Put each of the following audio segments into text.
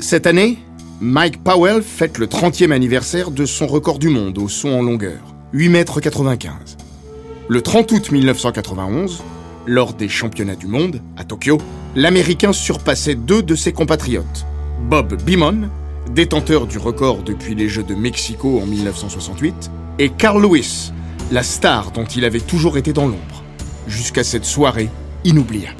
Cette année, Mike Powell fête le 30e anniversaire de son record du monde au saut en longueur, 8,95 m. Le 30 août 1991, lors des championnats du monde, à Tokyo, l'Américain surpassait deux de ses compatriotes, Bob Beamon, détenteur du record depuis les Jeux de Mexico en 1968, et Carl Lewis, la star dont il avait toujours été dans l'ombre, jusqu'à cette soirée inoubliable.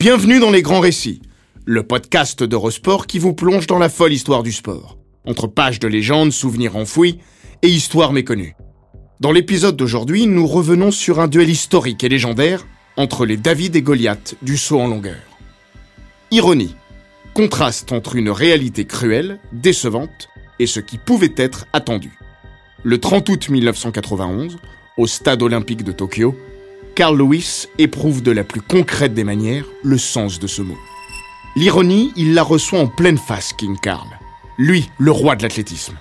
Bienvenue dans Les Grands Récits, le podcast d'Eurosport qui vous plonge dans la folle histoire du sport, entre pages de légendes, souvenirs enfouis et histoires méconnues. Dans l'épisode d'aujourd'hui, nous revenons sur un duel historique et légendaire entre les David et Goliath du saut en longueur. Ironie, contraste entre une réalité cruelle, décevante, et ce qui pouvait être attendu. Le 30 août 1991, au stade olympique de Tokyo, Carl Lewis éprouve de la plus concrète des manières le sens de ce mot. L'ironie, il la reçoit en pleine face, King Carl. Lui, le roi de l'athlétisme.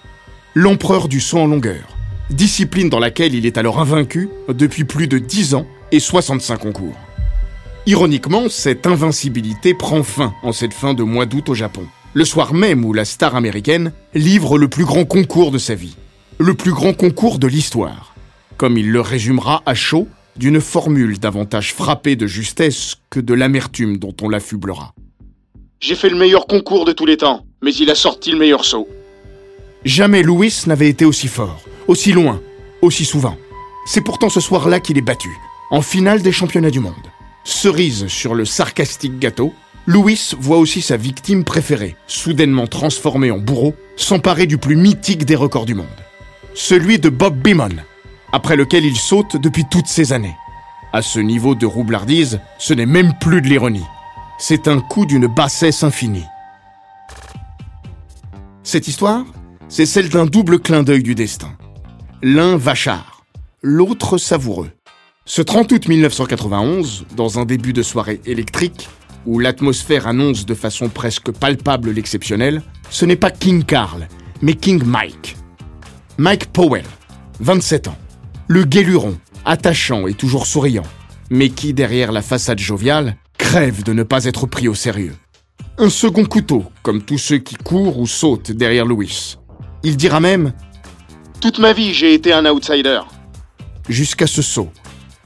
L'empereur du saut en longueur. Discipline dans laquelle il est alors invaincu depuis plus de 10 ans et 65 concours. Ironiquement, cette invincibilité prend fin en cette fin de mois d'août au Japon. Le soir même où la star américaine livre le plus grand concours de sa vie. Le plus grand concours de l'histoire. Comme il le résumera à chaud d'une formule davantage frappée de justesse que de l'amertume dont on l'affublera. J'ai fait le meilleur concours de tous les temps, mais il a sorti le meilleur saut. Jamais Louis n'avait été aussi fort, aussi loin, aussi souvent. C'est pourtant ce soir-là qu'il est battu, en finale des championnats du monde. Cerise sur le sarcastique gâteau, Louis voit aussi sa victime préférée, soudainement transformée en bourreau, s'emparer du plus mythique des records du monde. Celui de Bob Beamon, après lequel il saute depuis toutes ces années. À ce niveau de roublardise, ce n'est même plus de l'ironie. C'est un coup d'une bassesse infinie. Cette histoire, c'est celle d'un double clin d'œil du destin. L'un vachard, l'autre savoureux. Ce 30 août 1991, dans un début de soirée électrique, où l'atmosphère annonce de façon presque palpable l'exceptionnel, ce n'est pas King Carl, mais King Mike. Mike Powell, 27 ans le guéluron, attachant et toujours souriant, mais qui, derrière la façade joviale, crève de ne pas être pris au sérieux. Un second couteau, comme tous ceux qui courent ou sautent derrière Louis. Il dira même Toute ma vie, j'ai été un outsider. Jusqu'à ce saut.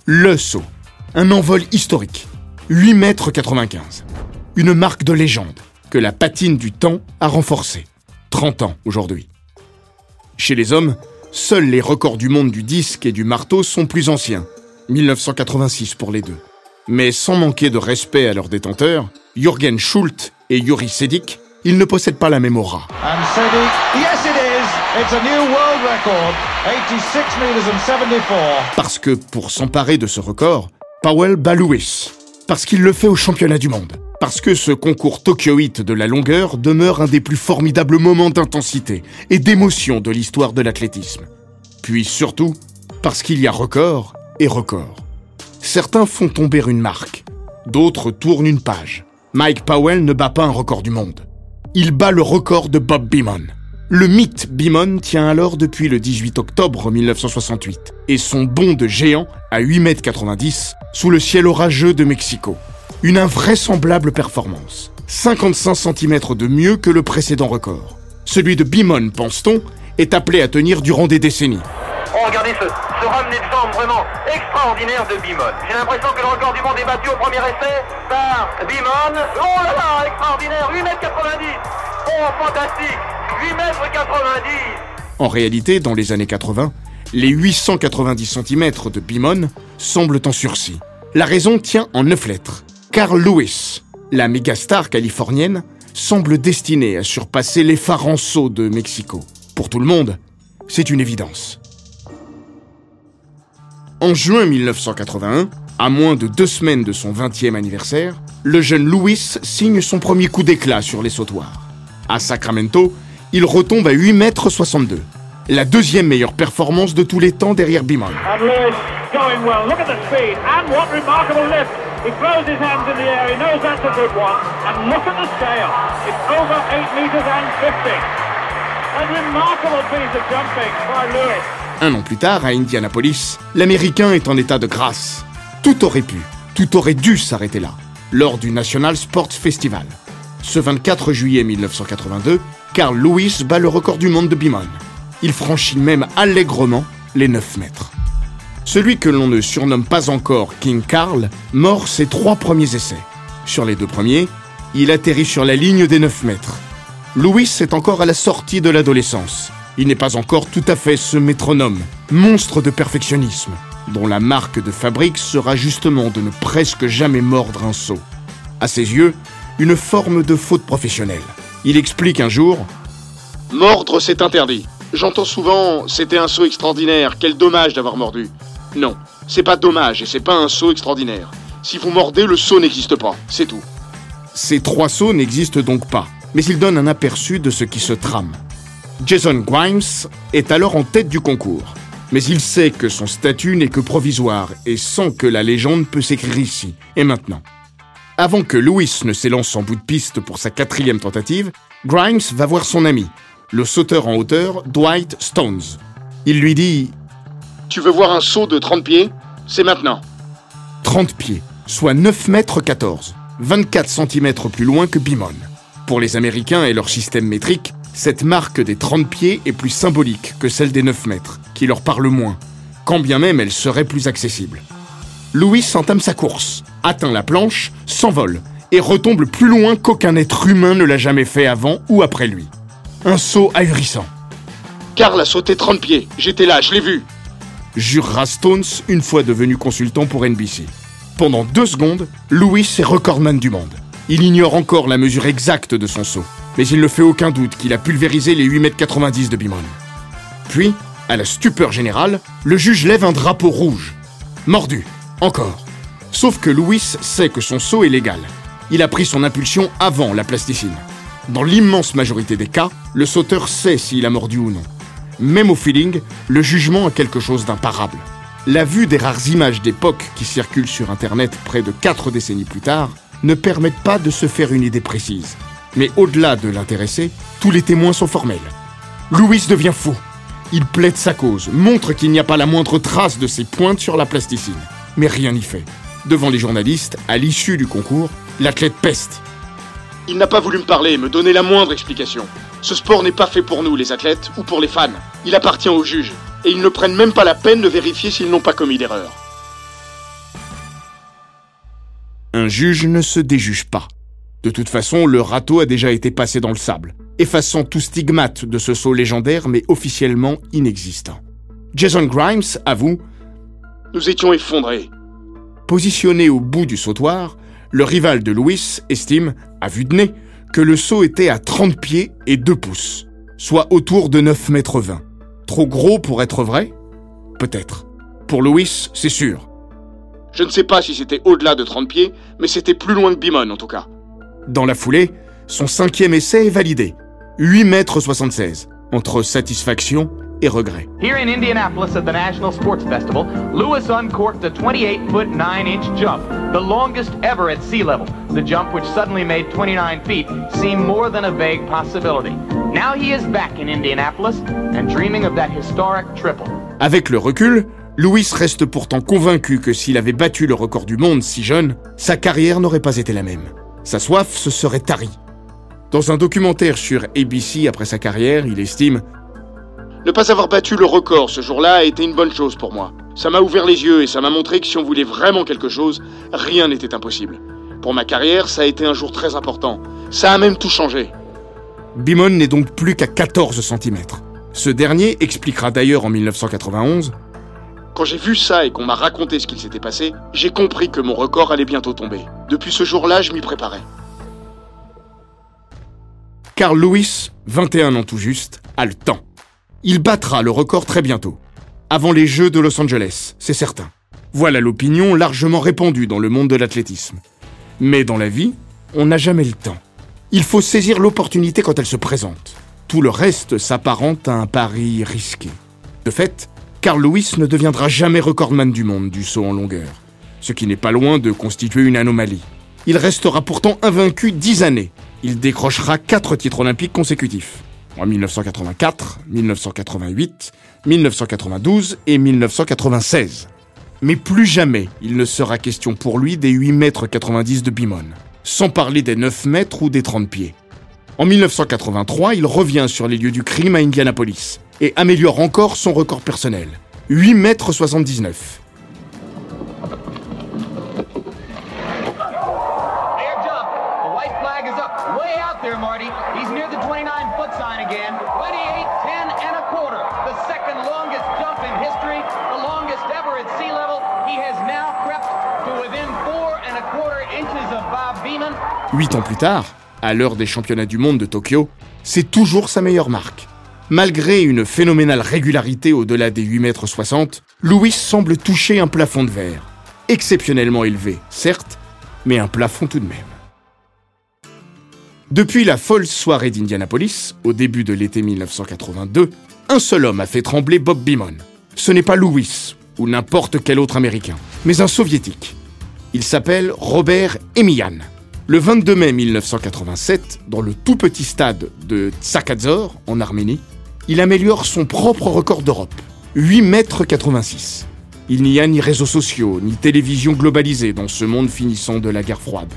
Le saut. Un envol historique. 8 mètres 95. Une marque de légende que la patine du temps a renforcée. 30 ans aujourd'hui. Chez les hommes, Seuls les records du monde du disque et du marteau sont plus anciens, 1986 pour les deux. Mais sans manquer de respect à leurs détenteurs, Jürgen Schult et Yuri Sedik, ils ne possèdent pas la même aura. Parce que pour s'emparer de ce record, Powell bat Lewis. Parce qu'il le fait au championnat du monde parce que ce concours tokyoïte de la longueur demeure un des plus formidables moments d'intensité et d'émotion de l'histoire de l'athlétisme. Puis surtout, parce qu'il y a record et record. Certains font tomber une marque, d'autres tournent une page. Mike Powell ne bat pas un record du monde. Il bat le record de Bob Beamon. Le mythe Beamon tient alors depuis le 18 octobre 1968 et son bond de géant à 8,90 m sous le ciel orageux de Mexico. Une invraisemblable performance. 55 cm de mieux que le précédent record. Celui de Bimon, pense-t-on, est appelé à tenir durant des décennies. Oh, regardez ce, ce ramené de jambe vraiment extraordinaire de Bimon. J'ai l'impression que le record du monde est battu au premier essai par Bimon. Oh là là, extraordinaire, 8m90. Oh Oh, fantastique 8 mètres 90 En réalité, dans les années 80, les 890 cm de Bimon semblent en sursis. La raison tient en neuf lettres. Carl Lewis, la mégastar californienne, semble destinée à surpasser les Faranceaux de Mexico. Pour tout le monde, c'est une évidence. En juin 1981, à moins de deux semaines de son 20e anniversaire, le jeune Lewis signe son premier coup d'éclat sur les sautoirs. À Sacramento, il retombe à 8 mètres 62. La deuxième meilleure performance de tous les temps derrière Bimon. He throws his hands in the air. He knows that's a good one. And look at the scale. It's over 8 meters and 50. A remarkable piece of jumping by Lewis. Un an plus tard, à Indianapolis, l'Américain est en état de grâce. Tout aurait pu, tout aurait dû s'arrêter là, lors du National Sports Festival. Ce 24 juillet 1982, Carl Lewis bat le record du monde de Bimon. Il franchit même allègrement les 9 mètres. Celui que l'on ne surnomme pas encore King Carl mord ses trois premiers essais. Sur les deux premiers, il atterrit sur la ligne des 9 mètres. Lewis est encore à la sortie de l'adolescence. Il n'est pas encore tout à fait ce métronome, monstre de perfectionnisme, dont la marque de fabrique sera justement de ne presque jamais mordre un seau. À ses yeux, une forme de faute professionnelle. Il explique un jour Mordre, c'est interdit. J'entends souvent C'était un saut extraordinaire, quel dommage d'avoir mordu. Non, c'est pas dommage et c'est pas un saut extraordinaire. Si vous mordez, le saut n'existe pas, c'est tout. Ces trois sauts n'existent donc pas, mais ils donnent un aperçu de ce qui se trame. Jason Grimes est alors en tête du concours, mais il sait que son statut n'est que provisoire et sent que la légende peut s'écrire ici et maintenant. Avant que Lewis ne s'élance en bout de piste pour sa quatrième tentative, Grimes va voir son ami, le sauteur en hauteur Dwight Stones. Il lui dit Tu veux voir un saut de 30 pieds? C'est maintenant. 30 pieds, soit 9 mètres 14, 24 cm plus loin que Bimon. Pour les Américains et leur système métrique, cette marque des 30 pieds est plus symbolique que celle des 9 mètres, qui leur parle moins, quand bien même elle serait plus accessible. Louis entame sa course, atteint la planche, s'envole et retombe plus loin qu'aucun être humain ne l'a jamais fait avant ou après lui. Un saut ahurissant. Karl a sauté 30 pieds, j'étais là, je l'ai vu. Jurera Stones une fois devenu consultant pour NBC. Pendant deux secondes, Louis est recordman du monde. Il ignore encore la mesure exacte de son saut, mais il ne fait aucun doute qu'il a pulvérisé les 8,90 m de Bimon. Puis, à la stupeur générale, le juge lève un drapeau rouge. Mordu, encore. Sauf que Louis sait que son saut est légal. Il a pris son impulsion avant la plasticine. Dans l'immense majorité des cas, le sauteur sait s'il a mordu ou non. Même au feeling, le jugement a quelque chose d'imparable. La vue des rares images d'époque qui circulent sur Internet près de quatre décennies plus tard ne permettent pas de se faire une idée précise. Mais au-delà de l'intéressé, tous les témoins sont formels. Louis devient fou. Il plaide sa cause, montre qu'il n'y a pas la moindre trace de ses pointes sur la plasticine. Mais rien n'y fait. Devant les journalistes, à l'issue du concours, l'athlète peste. Il n'a pas voulu me parler, me donner la moindre explication. Ce sport n'est pas fait pour nous, les athlètes, ou pour les fans. Il appartient aux juges. Et ils ne prennent même pas la peine de vérifier s'ils n'ont pas commis d'erreur. Un juge ne se déjuge pas. De toute façon, le râteau a déjà été passé dans le sable, effaçant tout stigmate de ce saut légendaire mais officiellement inexistant. Jason Grimes avoue Nous étions effondrés. Positionné au bout du sautoir, le rival de Louis estime, à vue de nez, que le saut était à 30 pieds et 2 pouces, soit autour de 9 mètres 20. Trop gros pour être vrai? Peut-être. Pour Louis, c'est sûr. Je ne sais pas si c'était au-delà de 30 pieds, mais c'était plus loin que Bimon en tout cas. Dans la foulée, son cinquième essai est validé. 8 mètres 76, entre satisfaction et regret. Here in Indianapolis at the National Sports Festival, Lewis uncorked a 28-foot 9-inch jump, the longest ever at sea level. The jump, which suddenly made 29 feet, seemed more than a vague possibility. Now he is back in Indianapolis and dreaming of that historic triple. Avec le recul, Louis reste pourtant convaincu que s'il avait battu le record du monde si jeune, sa carrière n'aurait pas été la même. Sa soif se serait tarie. Dans un documentaire sur ABC après sa carrière, il estime Ne pas avoir battu le record ce jour-là a été une bonne chose pour moi. Ça m'a ouvert les yeux et ça m'a montré que si on voulait vraiment quelque chose, rien n'était impossible. Pour ma carrière, ça a été un jour très important. Ça a même tout changé. Bimon n'est donc plus qu'à 14 cm. Ce dernier expliquera d'ailleurs en 1991 Quand j'ai vu ça et qu'on m'a raconté ce qu'il s'était passé, j'ai compris que mon record allait bientôt tomber. Depuis ce jour-là, je m'y préparais. Carl Lewis, 21 ans tout juste, a le temps. Il battra le record très bientôt. Avant les Jeux de Los Angeles, c'est certain. Voilà l'opinion largement répandue dans le monde de l'athlétisme. Mais dans la vie, on n'a jamais le temps. Il faut saisir l'opportunité quand elle se présente. Tout le reste s'apparente à un pari risqué. De fait, Carl Lewis ne deviendra jamais recordman du monde du saut en longueur, ce qui n'est pas loin de constituer une anomalie. Il restera pourtant invaincu dix années. Il décrochera quatre titres olympiques consécutifs. En 1984, 1988, 1992 et 1996. Mais plus jamais il ne sera question pour lui des 8 mètres 90 de Bimon, sans parler des 9 mètres ou des 30 pieds. En 1983, il revient sur les lieux du crime à Indianapolis et améliore encore son record personnel. 8 mètres 79. Huit ans plus tard, à l'heure des championnats du monde de Tokyo, c'est toujours sa meilleure marque. Malgré une phénoménale régularité au-delà des 8 mètres 60, Louis semble toucher un plafond de verre. Exceptionnellement élevé, certes, mais un plafond tout de même. Depuis la folle soirée d'Indianapolis, au début de l'été 1982, un seul homme a fait trembler Bob Beamon. Ce n'est pas Louis ou n'importe quel autre Américain, mais un Soviétique. Il s'appelle Robert Emiyan. Le 22 mai 1987, dans le tout petit stade de Tsakadzor, en Arménie, il améliore son propre record d'Europe, 8 mètres 86. Il n'y a ni réseaux sociaux, ni télévision globalisée dans ce monde finissant de la guerre froide.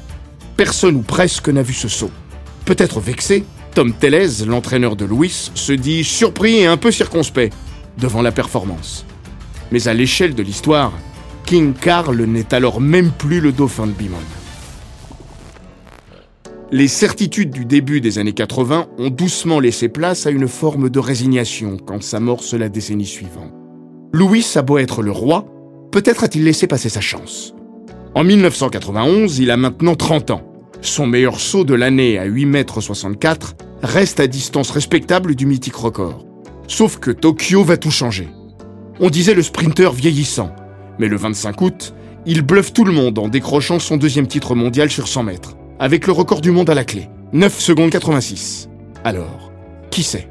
Personne ou presque n'a vu ce saut. Peut-être vexé, Tom Tellez, l'entraîneur de Louis, se dit surpris et un peu circonspect devant la performance. Mais à l'échelle de l'histoire, King Carl n'est alors même plus le dauphin de Bimon. Les certitudes du début des années 80 ont doucement laissé place à une forme de résignation quand s'amorce la décennie suivante. Louis a beau être le roi, peut-être a-t-il laissé passer sa chance. En 1991, il a maintenant 30 ans. Son meilleur saut de l'année à 8 mètres 64 reste à distance respectable du mythique record. Sauf que Tokyo va tout changer. On disait le sprinter vieillissant, mais le 25 août, il bluffe tout le monde en décrochant son deuxième titre mondial sur 100 mètres, avec le record du monde à la clé, 9 secondes 86. Alors, qui sait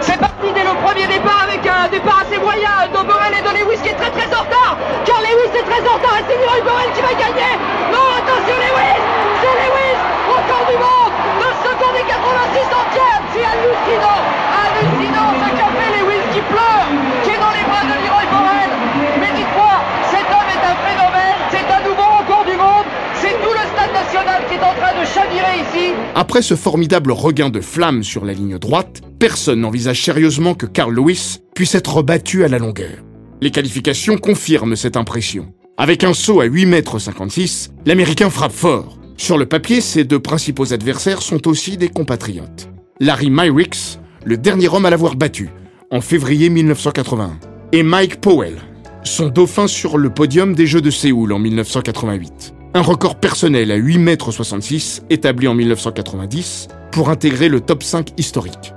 C'est parti dès le premier départ avec un départ assez moyen. d'Oborel et de Lewis qui est très très en retard. Car Lewis est très en retard et c'est Leroy Borel qui va gagner Après ce formidable regain de flamme sur la ligne droite, personne n'envisage sérieusement que Carl Lewis puisse être battu à la longueur. Les qualifications confirment cette impression. Avec un saut à 8 mètres 56, l'Américain frappe fort. Sur le papier, ses deux principaux adversaires sont aussi des compatriotes. Larry Myricks, le dernier homme à l'avoir battu, en février 1981, et Mike Powell, son dauphin sur le podium des Jeux de Séoul en 1988. Un record personnel à 8 mètres 66 établi en 1990 pour intégrer le top 5 historique.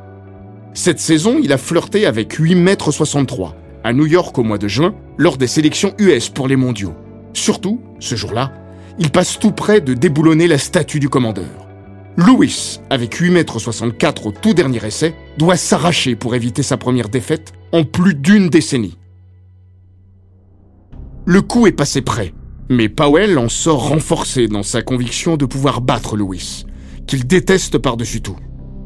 Cette saison, il a flirté avec 8 mètres 63 à New York au mois de juin lors des sélections US pour les mondiaux. Surtout, ce jour-là, il passe tout près de déboulonner la statue du commandeur. Lewis, avec 8 mètres 64 au tout dernier essai, doit s'arracher pour éviter sa première défaite en plus d'une décennie. Le coup est passé près, mais Powell en sort renforcé dans sa conviction de pouvoir battre Lewis, qu'il déteste par-dessus tout.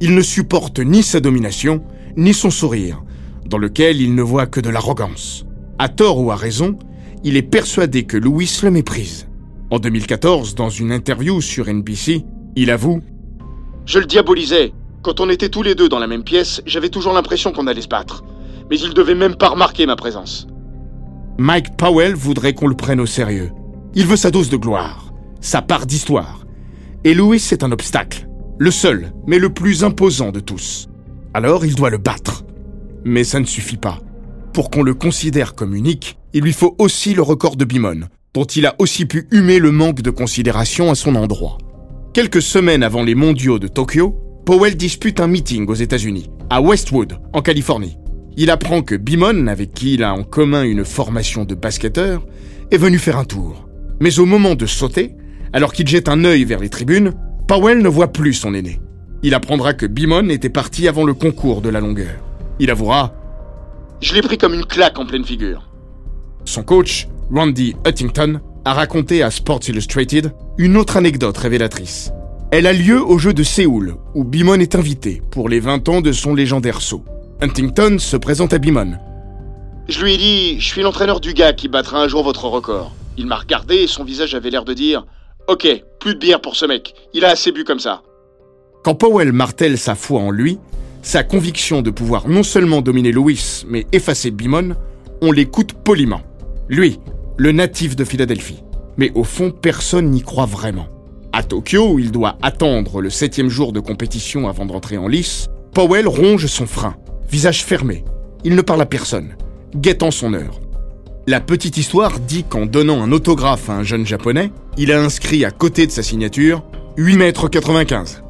Il ne supporte ni sa domination, ni son sourire, dans lequel il ne voit que de l'arrogance. À tort ou à raison, il est persuadé que Lewis le méprise. En 2014, dans une interview sur NBC, il avoue Je le diabolisais. Quand on était tous les deux dans la même pièce, j'avais toujours l'impression qu'on allait se battre. Mais il devait même pas remarquer ma présence. Mike Powell voudrait qu'on le prenne au sérieux. Il veut sa dose de gloire, sa part d'histoire. Et Lewis est un obstacle. Le seul, mais le plus imposant de tous. Alors il doit le battre. Mais ça ne suffit pas. Pour qu'on le considère comme unique, il lui faut aussi le record de Bimon, dont il a aussi pu humer le manque de considération à son endroit. Quelques semaines avant les mondiaux de Tokyo, Powell dispute un meeting aux États-Unis, à Westwood, en Californie. Il apprend que Bimon, avec qui il a en commun une formation de basketteur, est venu faire un tour. Mais au moment de sauter, alors qu'il jette un œil vers les tribunes, Powell ne voit plus son aîné. Il apprendra que Bimon était parti avant le concours de la longueur. Il avouera Je l'ai pris comme une claque en pleine figure. Son coach, Randy Huntington, a raconté à Sports Illustrated une autre anecdote révélatrice. Elle a lieu au jeu de Séoul, où Bimon est invité pour les 20 ans de son légendaire saut. Huntington se présente à Bimon. Je lui ai dit Je suis l'entraîneur du gars qui battra un jour votre record. Il m'a regardé et son visage avait l'air de dire Ok, plus de bière pour ce mec, il a assez bu comme ça. Quand Powell martèle sa foi en lui, sa conviction de pouvoir non seulement dominer Lewis, mais effacer Bimon, on l'écoute poliment. Lui, le natif de Philadelphie. Mais au fond, personne n'y croit vraiment. À Tokyo, où il doit attendre le septième jour de compétition avant de rentrer en lice, Powell ronge son frein, visage fermé. Il ne parle à personne, guettant son heure. La petite histoire dit qu'en donnant un autographe à un jeune japonais, il a inscrit à côté de sa signature 8 mètres 95.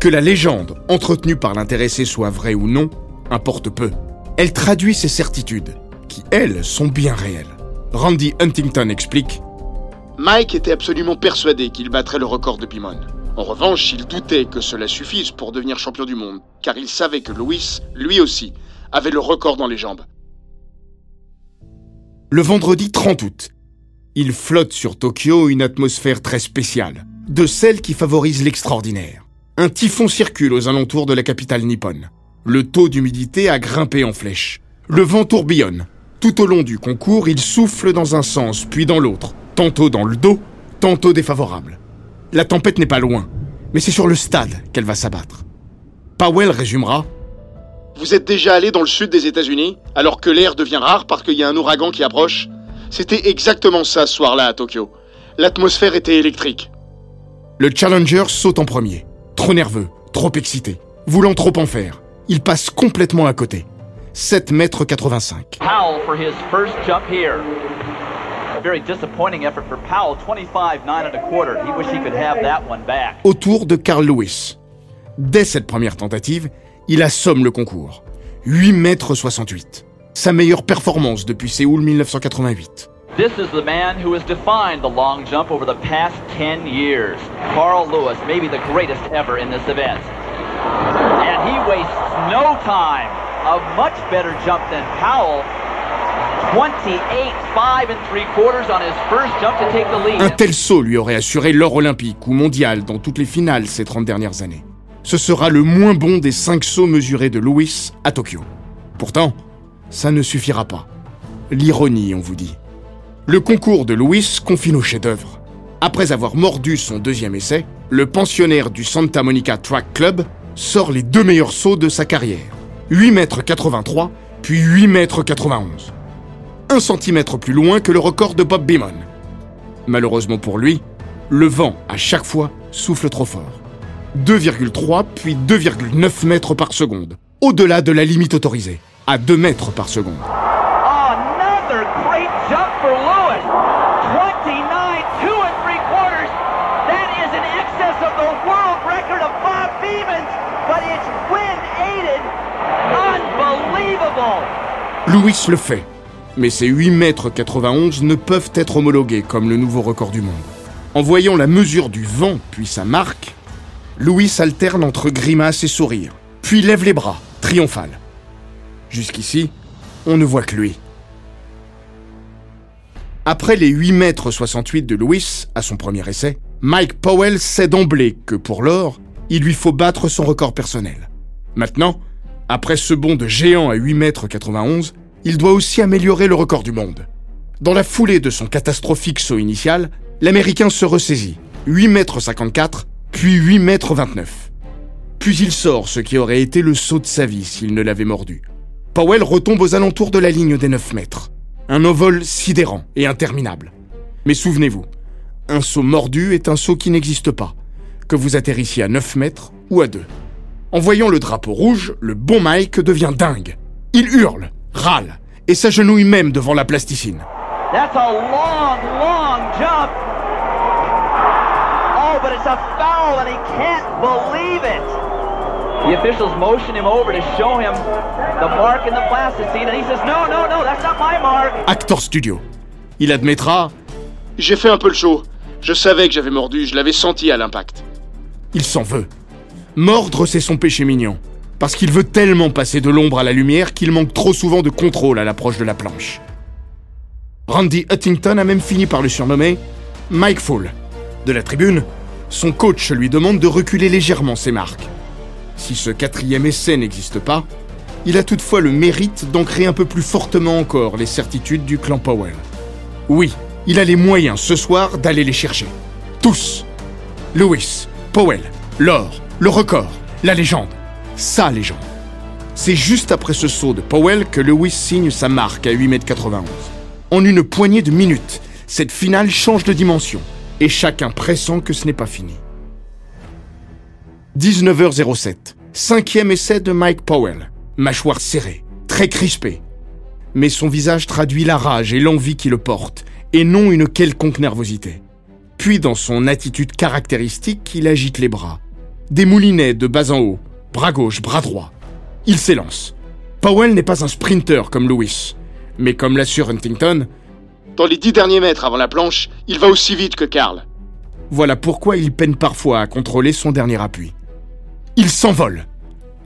Que la légende entretenue par l'intéressé soit vraie ou non, importe peu. Elle traduit ses certitudes, qui elles sont bien réelles. Randy Huntington explique Mike était absolument persuadé qu'il battrait le record de Bimon. En revanche, il doutait que cela suffise pour devenir champion du monde, car il savait que Louis, lui aussi, avait le record dans les jambes. Le vendredi 30 août, il flotte sur Tokyo une atmosphère très spéciale, de celle qui favorise l'extraordinaire. Un typhon circule aux alentours de la capitale nippone. Le taux d'humidité a grimpé en flèche. Le vent tourbillonne. Tout au long du concours, il souffle dans un sens, puis dans l'autre, tantôt dans le dos, tantôt défavorable. La tempête n'est pas loin, mais c'est sur le stade qu'elle va s'abattre. Powell résumera Vous êtes déjà allé dans le sud des États-Unis, alors que l'air devient rare parce qu'il y a un ouragan qui approche? C'était exactement ça ce soir-là à Tokyo. L'atmosphère était électrique. Le Challenger saute en premier. Trop nerveux, trop excité, voulant trop en faire. Il passe complètement à côté. 7 mètres 85. Powell for his first jump here. A very disappointing effort for Powell, 25 9 and a quarter. He wish he could have that one back. Autour de Carl Lewis. Dès cette première tentative, il assomme le concours. 8 mètres 68. Sa meilleure performance depuis Séoul 1988. This is the man who has defined the long jump over the past 10 years. Carl Lewis, maybe the greatest ever in this event. And he wastes no time. A much better jump than Powell. 28 5 and 3 quarters on his first jump to take the lead. Un tel saut lui aurait assuré l'or olympique ou mondial dans toutes les finales ces 30 dernières années. Ce sera le moins bon des 5 sauts mesurés de Lewis à Tokyo. Pourtant, ça ne suffira pas. L'ironie, on vous dit. Le concours de Lewis confine au chef-d'œuvre. Après avoir mordu son deuxième essai, le pensionnaire du Santa Monica Track Club sort les deux meilleurs sauts de sa carrière. 8 mètres 83, puis 8 mètres 91. Un centimètre plus loin que le record de Bob Beamon. Malheureusement pour lui, le vent, à chaque fois, souffle trop fort. 2,3 puis 2,9 mètres par seconde, au-delà de la limite autorisée, à 2 mètres par seconde. Another great jump for Lewis. 29 2 and 3 quarters. That is in excess of the world record of Bob Beamons, but it's wind aided. Unbelievable. Louis le fait, mais ces 8 mètres 91 ne peuvent être homologués comme le nouveau record du monde. En voyant la mesure du vent puis sa marque, Louis alterne entre grimace et sourire, puis lève les bras, triomphal. Jusqu'ici, on ne voit que lui. Après les 8 mètres 68 de Louis à son premier essai, Mike Powell sait d'emblée que pour l'or, il lui faut battre son record personnel. Maintenant, après ce bond de géant à 8 mètres 91, il doit aussi améliorer le record du monde. Dans la foulée de son catastrophique saut initial, l'Américain se ressaisit, 8 mètres 54, puis 8 mètres 29. Puis il sort ce qui aurait été le saut de sa vie s'il ne l'avait mordu. Powell retombe aux alentours de la ligne des 9 mètres. Un envol sidérant et interminable. Mais souvenez-vous, un saut mordu est un saut qui n'existe pas, que vous atterrissiez à 9 mètres ou à 2. En voyant le drapeau rouge, le bon Mike devient dingue. Il hurle, râle et s'agenouille même devant la plasticine. That's a long, long jump. But it's a foul and he can't believe it. The officials motion him over to show him the mark in the plasticine, and he says, No, no, no, that's not my mark. Actor Studio. Il admettra J'ai fait un peu le show. Je savais que j'avais mordu, je l'avais senti à l'impact. Il s'en veut. Mordre, c'est son péché mignon. Parce qu'il veut tellement passer de l'ombre à la lumière qu'il manque trop souvent de contrôle à l'approche de la planche. Randy Huntington a même fini par le surnommer Mike Fool. De la tribune, son coach lui demande de reculer légèrement ses marques. Si ce quatrième essai n'existe pas, il a toutefois le mérite d'ancrer un peu plus fortement encore les certitudes du clan Powell. Oui, il a les moyens ce soir d'aller les chercher. Tous. Lewis, Powell, l'or, le record, la légende. Sa légende. C'est juste après ce saut de Powell que Lewis signe sa marque à 8m91. En une poignée de minutes, cette finale change de dimension, et chacun pressent que ce n'est pas fini. 19h07, cinquième essai de Mike Powell. Mâchoire serrée, très crispée. Mais son visage traduit la rage et l'envie qui le porte, et non une quelconque nervosité. Puis dans son attitude caractéristique, il agite les bras. Des moulinets de bas en haut, bras gauche, bras droit. Il s'élance. Powell n'est pas un sprinter comme Lewis, mais comme l'assure Huntington, Dans les dix derniers mètres avant la planche, il va aussi vite que Karl. voilà pourquoi il peine parfois à contrôler son dernier appui. Il s'envole,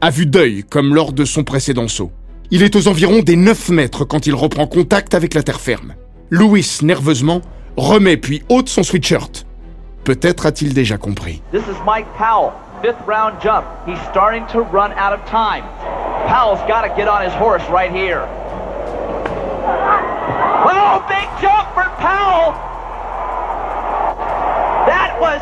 à vue d'œil comme lors de son précédent saut. Il est aux environs des 9 mètres quand il reprend contact avec la terre ferme. Lewis, nerveusement, remet puis ôte son sweatshirt. Peut-être a-t-il déjà compris. This is Mike Powell, fifth round jump. He's starting to run out of time. Powell's got to get on his horse right here. Oh, big jump for Powell! That was!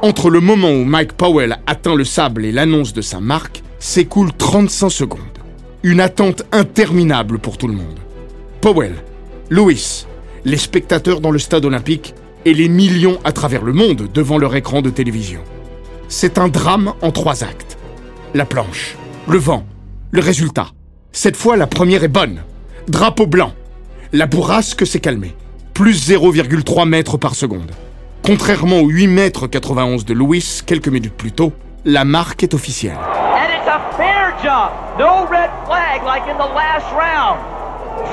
Entre le moment où Mike Powell atteint le sable et l'annonce de sa marque, s'écoule 35 secondes. Une attente interminable pour tout le monde. Powell, Lewis, les spectateurs dans le stade olympique et les millions à travers le monde devant leur écran de télévision. C'est un drame en trois actes. La planche, le vent, le résultat. Cette fois, la première est bonne. Drapeau blanc. La bourrasque s'est calmée. Plus 0,3 mètres par seconde. Contrairement aux 8 mètres 91 de Lewis quelques minutes plus tôt, la marque est officielle. And it's a fair jump. No red flag like in the last round.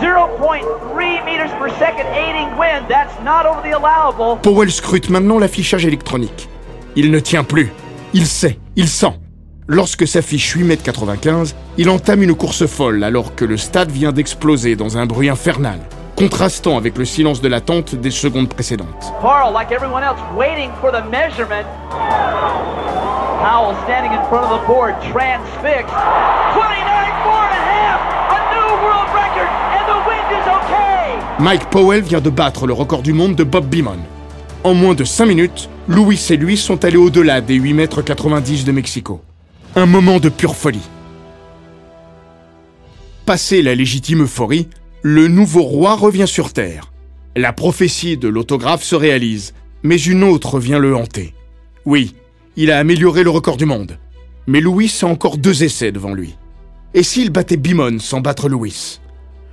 0.3 meters per second aiding wind. That's not over the allowable. Powell scrute maintenant l'affichage électronique. Il ne tient plus. Il sait, il sent. Lorsque s'affiche 8m95, il entame une course folle alors que le stade vient d'exploser dans un bruit infernal, contrastant avec le silence de l'attente des secondes précédentes. Carl, like everyone else, waiting for the measurement. Powell standing in front of the board, transfixed. 29 four and a half, a new world record, and the wind is okay. Mike Powell vient de battre le record du monde de Bob Beamon. En moins de 5 minutes, Louis et lui sont allés au-delà des 8m90 de Mexico. Un moment de pure folie. Passé la légitime euphorie, le nouveau roi revient sur Terre. La prophétie de l'autographe se réalise, mais une autre vient le hanter. Oui, il a amélioré le record du monde. Mais Louis a encore deux essais devant lui. Et s'il battait Bimon sans battre Louis?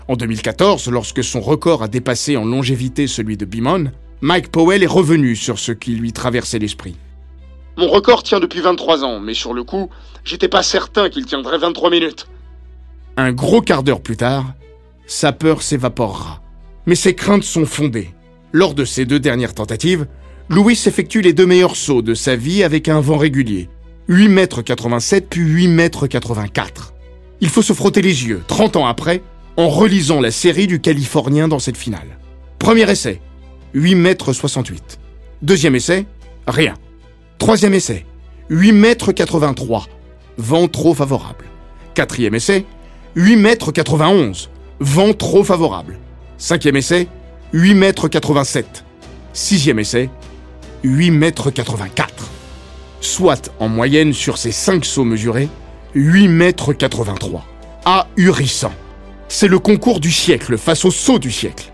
En 2014, lorsque son record a dépassé en longévité celui de Bimon, Mike Powell est revenu sur ce qui lui traversait l'esprit. Mon record tient depuis 23 ans, mais sur le coup, j'étais pas certain qu'il tiendrait 23 minutes. Un gros quart d'heure plus tard, sa peur s'évaporera. Mais ses craintes sont fondées. Lors de ses deux dernières tentatives, Louis effectue les deux meilleurs sauts de sa vie avec un vent régulier. 8 mètres 87 puis 8 mètres 84. Il faut se frotter les yeux, 30 ans après, en relisant la série du Californien dans cette finale. Premier essai, 8 mètres 68. Deuxième essai, rien. Troisième essai, 8 mètres 83. Vent trop favorable. Quatrième essai, 8 mètres 91. Vent trop favorable. Cinquième essai, 8 mètres 87. Sixième essai, 8 mètres 84. Soit en moyenne sur ces 5 sauts mesurés, 8 mètres 83. Ahurissant. C'est le concours du siècle face au saut du siècle.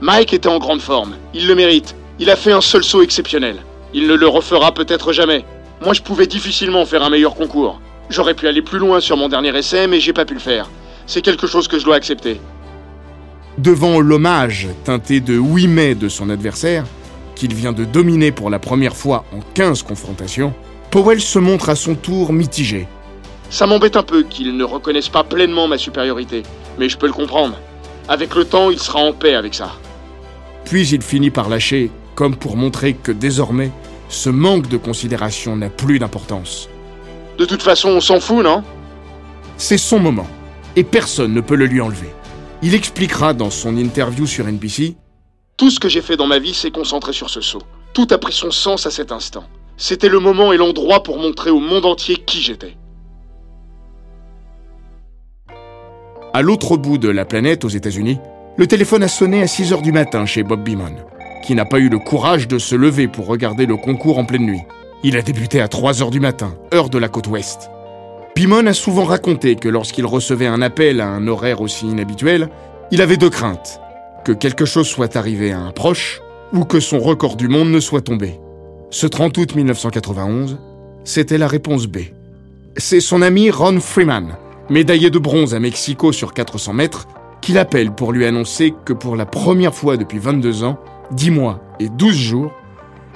Mike était en grande forme. Il le mérite. Il a fait un seul saut exceptionnel. Il ne le refera peut-être jamais. Moi, je pouvais difficilement faire un meilleur concours. J'aurais pu aller plus loin sur mon dernier essai, mais j'ai pas pu le faire. C'est quelque chose que je dois accepter. Devant l'hommage teinté de 8 mai de son adversaire, qu'il vient de dominer pour la première fois en 15 confrontations, Powell se montre à son tour mitigé. Ça m'embête un peu qu'ils ne reconnaissent pas pleinement ma supériorité, mais je peux le comprendre. Avec le temps, il sera en paix avec ça. Puis il finit par lâcher, comme pour montrer que désormais, ce manque de considération n'a plus d'importance. De toute façon, on s'en fout, non? C'est son moment, et personne ne peut le lui enlever. Il expliquera dans son interview sur NBC Tout ce que j'ai fait dans ma vie s'est concentré sur ce saut. Tout a pris son sens à cet instant. C'était le moment et l'endroit pour montrer au monde entier qui j'étais. À l'autre bout de la planète, aux États-Unis, le téléphone a sonné à 6 heures du matin chez Bob Beamon, qui n'a pas eu le courage de se lever pour regarder le concours en pleine nuit. Il a débuté à 3 heures du matin, heure de la côte ouest. Beamon a souvent raconté que lorsqu'il recevait un appel à un horaire aussi inhabituel, il avait deux craintes que quelque chose soit arrivé à un proche ou que son record du monde ne soit tombé. Ce 30 août 1991, c'était la réponse B. C'est son ami Ron Freeman, médaillé de bronze à Mexico sur 400 mètres, qui l'appelle pour lui annoncer que pour la première fois depuis 22 ans, 10 mois et 12 jours,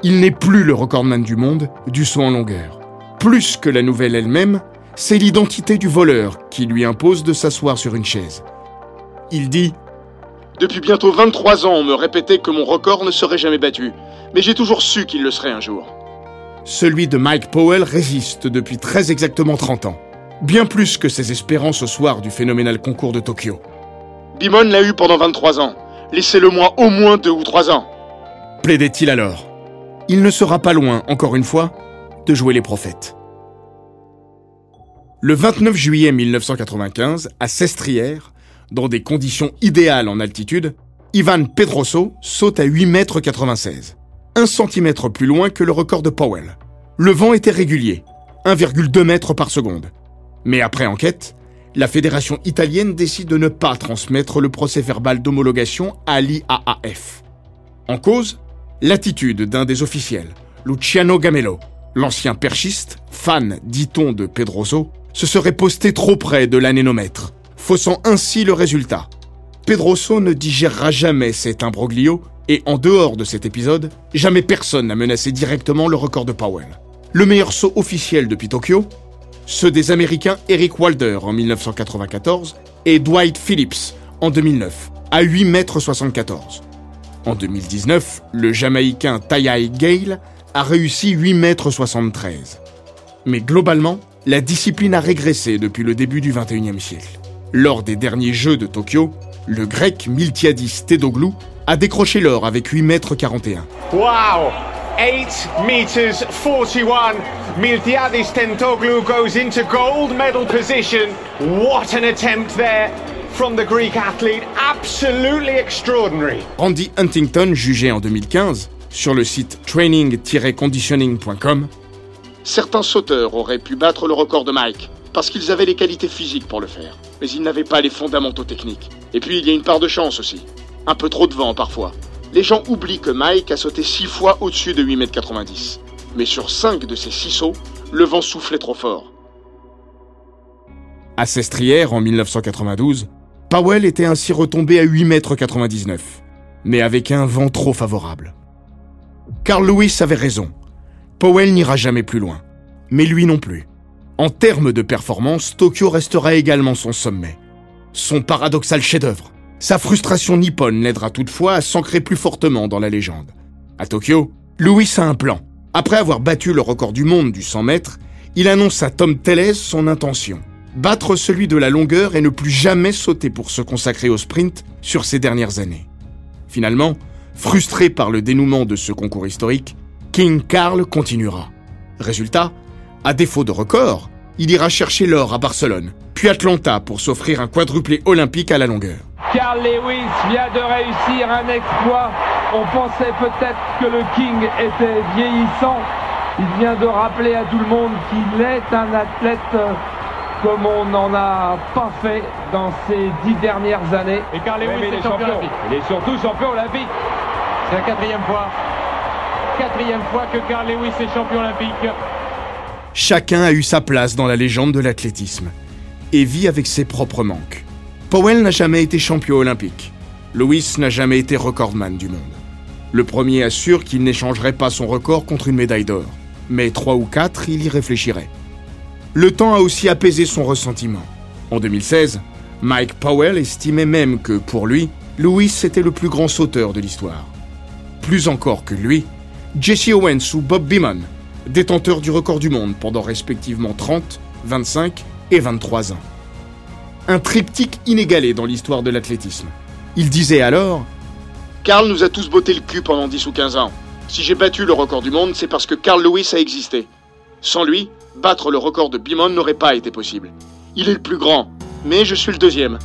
il n'est plus le recordman du monde du saut en longueur. Plus que la nouvelle elle-même, c'est l'identité du voleur qui lui impose de s'asseoir sur une chaise. Il dit Depuis bientôt 23 ans, on me répétait que mon record ne serait jamais battu, mais j'ai toujours su qu'il le serait un jour. Celui de Mike Powell résiste depuis très exactement 30 ans. Bien plus que ses espérances au soir du phénoménal concours de Tokyo. Bimon l'a eu pendant 23 ans. Laissez-le-moi au moins deux ou trois ans. Plaidait-il alors. Il ne sera pas loin, encore une fois, de jouer les prophètes. Le 29 juillet 1995, à Sestrières, dans des conditions idéales en altitude, Ivan Pedroso saute à 8 mètres 96, un centimètre plus loin que le record de Powell. Le vent était régulier, 1,2 mètres par seconde. Mais après enquête, la fédération italienne décide de ne pas transmettre le procès verbal d'homologation à l'IAAF. En cause, l'attitude d'un des officiels, Luciano Gamello, l'ancien perchiste, fan, dit-on, de Pedroso, se serait posté trop près de l'anénomètre, faussant ainsi le résultat. Pedroso ne digérera jamais cet imbroglio, et en dehors de cet épisode, jamais personne n'a menacé directement le record de Powell. Le meilleur saut officiel depuis Tokyo, ceux des Américains Eric Walder en 1994 et Dwight Phillips en 2009, à 8 mètres 74. En 2019, le Jamaïcain Tayai Gale a réussi 8 mètres 73. Mais globalement, la discipline a régressé depuis le début du XXIe siècle. Lors des derniers Jeux de Tokyo, le grec Miltiadis Tedoglou a décroché l'or avec 8 mètres 41. Wow 8 meters 41. Miltiadis Tentoglu goes into gold medal position. What an attempt there from the Greek athlete. Absolutely extraordinary. Randy Huntington, jugé en 2015 sur le site training-conditioning.com, Certains sauteurs auraient pu battre le record de Mike, parce qu'ils avaient les qualités physiques pour le faire, mais ils n'avaient pas les fondamentaux techniques. Et puis il y a une part de chance aussi. Un peu trop de vent parfois. Les gens oublient que Mike a sauté 6 fois au-dessus de 8,90 m. Mais sur 5 de ces 6 sauts, le vent soufflait trop fort. À Sestrières, en 1992, Powell était ainsi retombé à 8,99 m, mais avec un vent trop favorable. Carl Lewis avait raison. Powell n'ira jamais plus loin. Mais lui non plus. En termes de performance, Tokyo restera également son sommet. Son paradoxal chef-d'œuvre. Sa frustration nippone l'aidera toutefois à s'ancrer plus fortement dans la légende. À Tokyo, Lewis a un plan. Après avoir battu le record du monde du 100 mètres, il annonce à Tom Tellez son intention. Battre celui de la longueur et ne plus jamais sauter pour se consacrer au sprint sur ces dernières années. Finalement, frustré par le dénouement de ce concours historique, King Carl continuera. Résultat, à défaut de record, il ira chercher l'or à Barcelone, puis Atlanta pour s'offrir un quadruplé olympique à la longueur. Carl Lewis vient de réussir un exploit. On pensait peut-être que le King était vieillissant. Il vient de rappeler à tout le monde qu'il est un athlète euh, comme on n'en a pas fait dans ces dix dernières années. Et Carl Lewis Oui, est est champion champion olympique. Il est surtout champion olympique. C'est la quatrième fois. quatrième fois que Carl Lewis est champion olympique. Chacun a eu sa place dans la légende de l'athlétisme et vit avec ses propres manques. Powell n'a jamais été champion olympique. Lewis n'a jamais été recordman du monde. Le premier assure qu'il n'échangerait pas son record contre une médaille d'or, mais trois ou quatre, il y réfléchirait. Le temps a aussi apaisé son ressentiment. En 2016, Mike Powell estimait même que, pour lui, Lewis était le plus grand sauteur de l'histoire. Plus encore que lui, Jesse Owens ou Bob Beamon, détenteurs du record du monde pendant respectivement 30, 25 et 23 ans. Un triptyque inégalé dans l'histoire de l'athlétisme. Il disait alors Carl nous a tous botté le cul pendant 10 ou 15 ans. Si j'ai battu le record du monde, c'est parce que Carl Lewis a existé. Sans lui, battre le record de Beamon n'aurait pas été possible. Il est le plus grand, mais je suis le deuxième.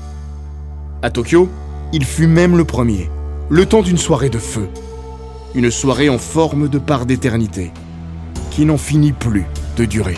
À Tokyo, il fut même le premier, le temps d'une soirée de feu. Une soirée en forme de part d'éternité, qui n'en finit plus de durer.